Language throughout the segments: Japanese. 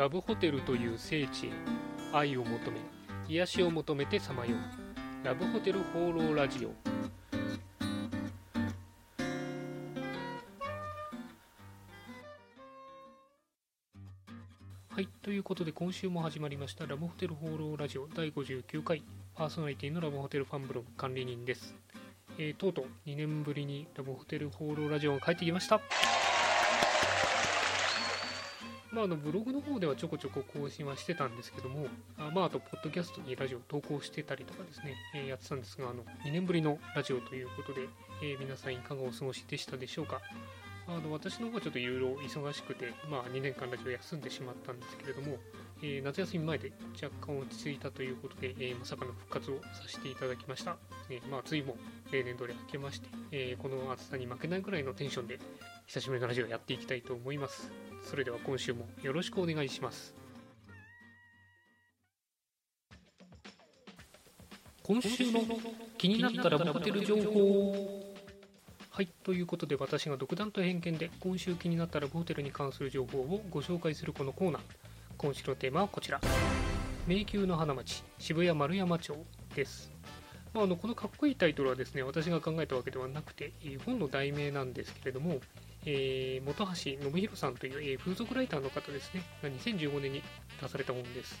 ラブホテルという聖地へ愛を求め癒しを求めてさまよう。ラブホテル放浪ラジオ。はいということで今週も始まりましたラブホテル放浪ラジオ第59回。パーソナリティのラブホテルファンブログ管理人です、えーとうとう2年ぶりにラブホテル放浪ラジオが帰ってきました。まあ、あのブログの方ではちょこちょこ更新はしてたんですけども、あまあ、あと、ポッドキャストにラジオ投稿してたりとかですね、えーやってたんですが、あの2年ぶりのラジオということで、えー皆さんいかがお過ごしでしたでしょうか。あの私の方はちょっといろいろ忙しくて、まあ、2年間ラジオ休んでしまったんですけれども、えー夏休み前で若干落ち着いたということで、えーまさかの復活をさせていただきました。えーまあ、ついも例年通り明けまして、えこの暑さに負けないぐらいのテンションで久しぶりのラジオやっていきたいと思います。それでは今週もよろしくお願いします。今週の気になったらホテル情報はい、ということで私が独断と偏見で今週気になったらホテルに関する情報をご紹介するこのコーナー。今週のテーマはこちら。迷宮の花町、渋谷丸山町です。まあ、あのこのかっこいいタイトルはですね私が考えたわけではなくて、本の題名なんですけれども、えー本橋信弘さんという、えー風俗ライターの方ですね。が2015年に出された本です。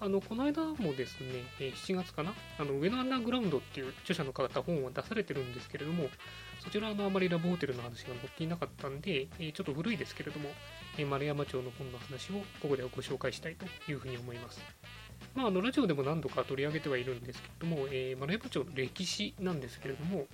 あのこの間もですね、えー7月かな？あの上野アンダーグラウンドっていう著者の方本を出されてるんですけれどもそちらのあまりラブホテルの話が載っていなかったんで、えーちょっと古いですけれども、え丸山町の本の話をここではご紹介したいというふうに思います。まあ、あのラジオでも何度か取り上げてはいるんですけれども、えー丸山町の歴史なんですけれども、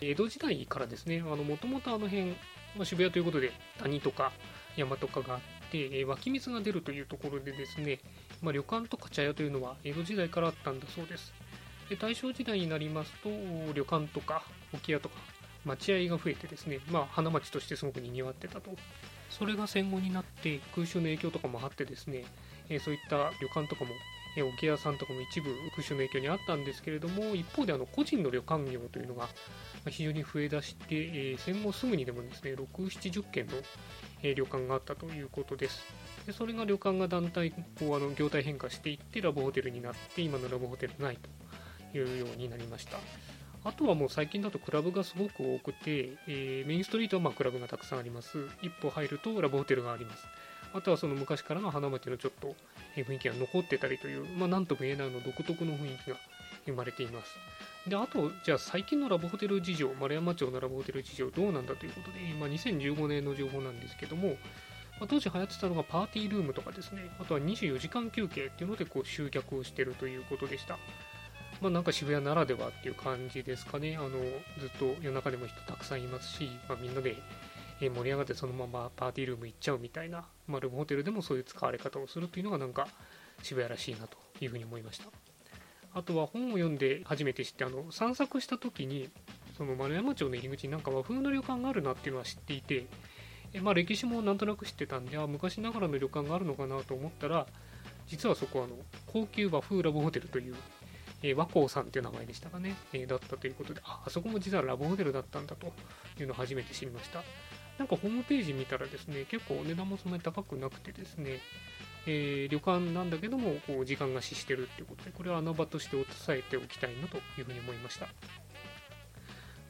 江戸時代からですね、もともとあの辺、まあ、渋谷ということで谷とか山とかがあって、え湧き水が出るというところでですね、まあ、旅館とか茶屋というのは江戸時代からあったんだそうです。で大正時代になりますと、旅館とか置屋とか待合が増えてですね、まあ、花町としてすごく賑わってたと。それが戦後になって空襲の影響とかもあってですね、えそういった旅館とかもえ桶屋さんとかも一部空襲の影響にあったんですけれども一方であの個人の旅館業というのが非常に増えだして、えー戦後すぐにでもですね670件の、えー旅館があったということです。でそれが旅館が団体こうあの業態変化していってラブホテルになって今のラブホテルないというようになりました。あとはもう最近だとクラブがすごく多くて、えーメインストリートはまクラブがたくさんあります。一歩入るとラブホテルがあります。あとはその昔からの花町のちょっとえ雰囲気が残ってたりという、まあ、なんとも言えないの独特の雰囲気が生まれています。で、あと、じゃあ最近のラブホテル事情、丸山町のラブホテル事情どうなんだということで、まあ、2015年の情報なんですけども、まあ、当時流行ってたのがパーティールームとかですね、あとは24時間休憩っていうのでこう集客をしてるということでした。まあ、なんか渋谷ならではっていう感じですかね。あの、ずっと夜中でも人たくさんいますし、まあ、みんなでえ盛り上がってそのままパーティールーム行っちゃうみたいな、まあ、ルームホテルでもそういう使われ方をするというのがなんか渋谷らしいなというふうに思いました。あとは本を読んで初めて知ってあの散策した時にその丸山町の入り口になんか和風の旅館があるなっていうのは知っていてえまあ、歴史もなんとなく知ってたんであ昔ながらの旅館があるのかなと思ったら実はそこはあの高級和風ラブホテルという、えー和光さんっていう名前でしたかね、えーだったということでああそこも実はラブホテルだったんだというのを初めて知りました。なんかホームページ見たらですね、結構お値段もそんなに高くなくてですね、えー旅館なんだけども、こう時間が死してるっていうことで、これは穴場として押さえておきたいなというふうに思いました。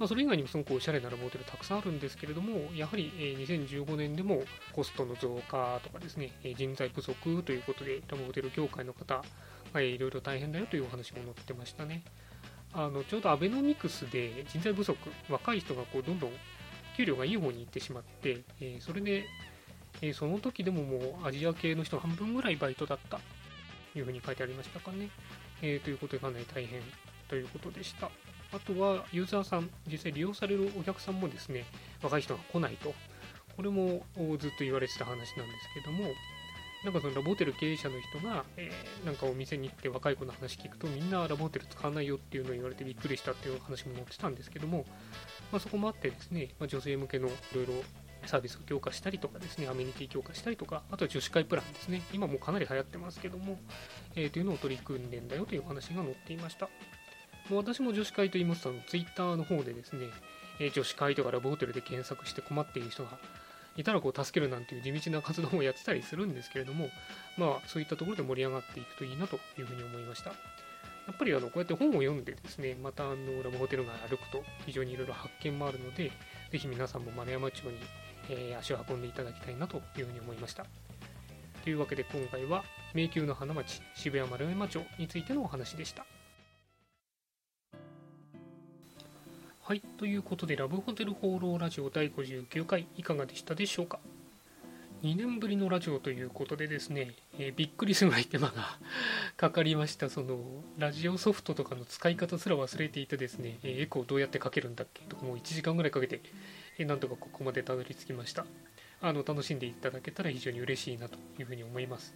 まあ、それ以外にもすごくおしゃれなラブホテルたくさんあるんですけれども、やはり、2015年でもコストの増加とかですね、人材不足ということで、ラブホテル業界の方、えーいろいろ大変だよというお話も載ってましたね。あのちょうどアベノミクスで人材不足、若い人がこうどんどん給料がいい方に行ってしまって、えーそれで、えーその時でももうアジア系の人半分ぐらいバイトだったというふうに書いてありましたかね。えーということでかなり大変ということでした。あとはユーザーさん、実際利用されるお客さんもですね、若い人が来ないと。これもずっと言われてた話なんですけども、なんかそのラボホテル経営者の人が、えーなんかお店に行って若い子の話聞くとみんなラボホテル使わないよっていうのを言われてびっくりしたっていう話も載ってたんですけども、まあ、そこもあってですね、まあ、女性向けのいろいろサービスを強化したりとかですね、アメニティ強化したりとか、あとは女子会プランですね、今もかなり流行ってますけども、えーというのを取り組んでんだよという話が載っていました。もう私も女子会と言いますと、ツイッターの方でですね、えー女子会とかラブホテルで検索して困っている人がいたらこう助けるなんていう地道な活動もやってたりするんですけれどもまあそういったところで盛り上がっていくといいなというふうに思いましたやっぱりあのこうやって本を読んでですねまたあのラブホテル街歩くと非常にいろいろ発見もあるのでぜひ皆さんも丸山町に、えー、足を運んでいただきたいなというふうに思いましたというわけで今回は迷宮の花町渋谷丸山町についてのお話でしたはい、ということで、ラブホテル放浪ラジオ第59回、いかがでしたでしょうか？2年ぶりのラジオということでですね、えー、びっくりするぐらい手間が かかりました、その、ラジオソフトとかの使い方すら忘れていてですね、えー、エコーどうやってかけるんだっけ？とか、もう1時間ぐらいかけて、えー、なんとかここまでたどり着きました。あの、楽しんでいただけたら非常に嬉しいなというふうに思います。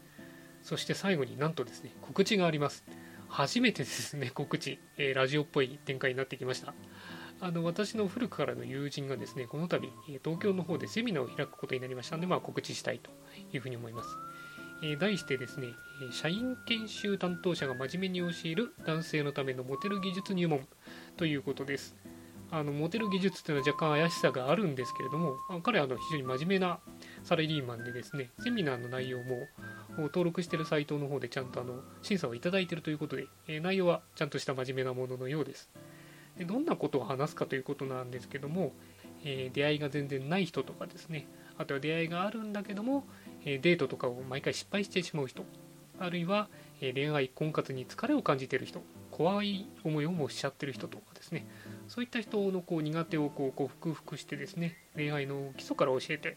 そして最後になんとですね、告知があります。初めてですね、告知、えラジオっぽい展開になってきました。あの私の古くからの友人がですねこの度東京の方でセミナーを開くことになりましたので、まあ、告知したいというふうに思います。え題してですね社員研修担当者が真面目に教える男性のためのモテる技術入門ということです。あのモテる技術っていうのは若干怪しさがあるんですけれども彼はあの非常に真面目なサラリーマンでですねセミナーの内容も登録しているサイトの方でちゃんとあの審査をいただいているということで、え内容はちゃんとした真面目なもののようです。でどんなことを話すかということなんですけども、えー、出会いが全然ない人とかですね。あとは出会いがあるんだけども、えー、デートとかを毎回失敗してしまう人。あるいは、えー、恋愛婚活に疲れを感じている人。怖い思いをもしちゃってる人とかですね。そういった人のこう苦手をこうこう克服してですね恋愛の基礎から教えて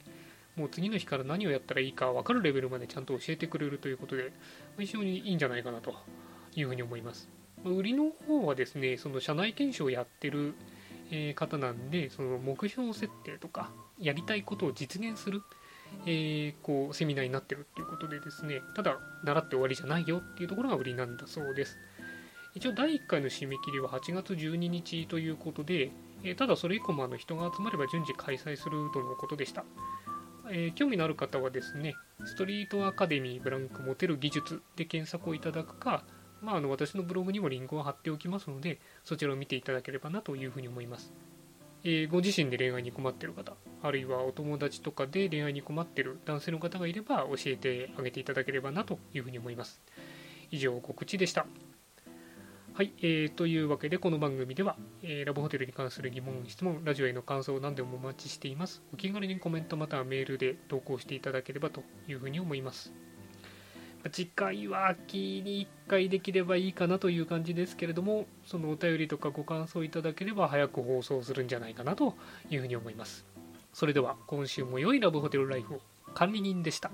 もう次の日から何をやったらいいか分かるレベルまでちゃんと教えてくれるということで非常にいいんじゃないかなというふうに思います。売りの方はですねその社内研修をやってる方なんでその目標設定とかやりたいことを実現する、えー、こうセミナーになってるっていうことでですねただ習って終わりじゃないよっていうところが売りなんだそうです。一応第1回の締め切りは8月12日ということで、えー、ただそれ以降もあの人が集まれば順次開催するとのことでした。えー、興味のある方はですね、ストリートアカデミーブランクモテる技術で検索をいただくか、まあ、あの私のブログにもリンクを貼っておきますので、そちらを見ていただければなというふうに思います。えー、ご自身で恋愛に困っている方、あるいはお友達とかで恋愛に困っている男性の方がいれば教えてあげていただければなというふうに思います。以上、告知でした。はい、えー、というわけでこの番組では、えー、ラブホテルに関する疑問、質問、ラジオへの感想を何でもお待ちしています。お気軽にコメントまたはメールで投稿していただければというふうに思います。次回は秋に1回できればいいかなという感じですけれどもそのお便りとかご感想いただければ早く放送するんじゃないかなというふうに思います。それでは今週も良いラブホテルライフを管理人でした。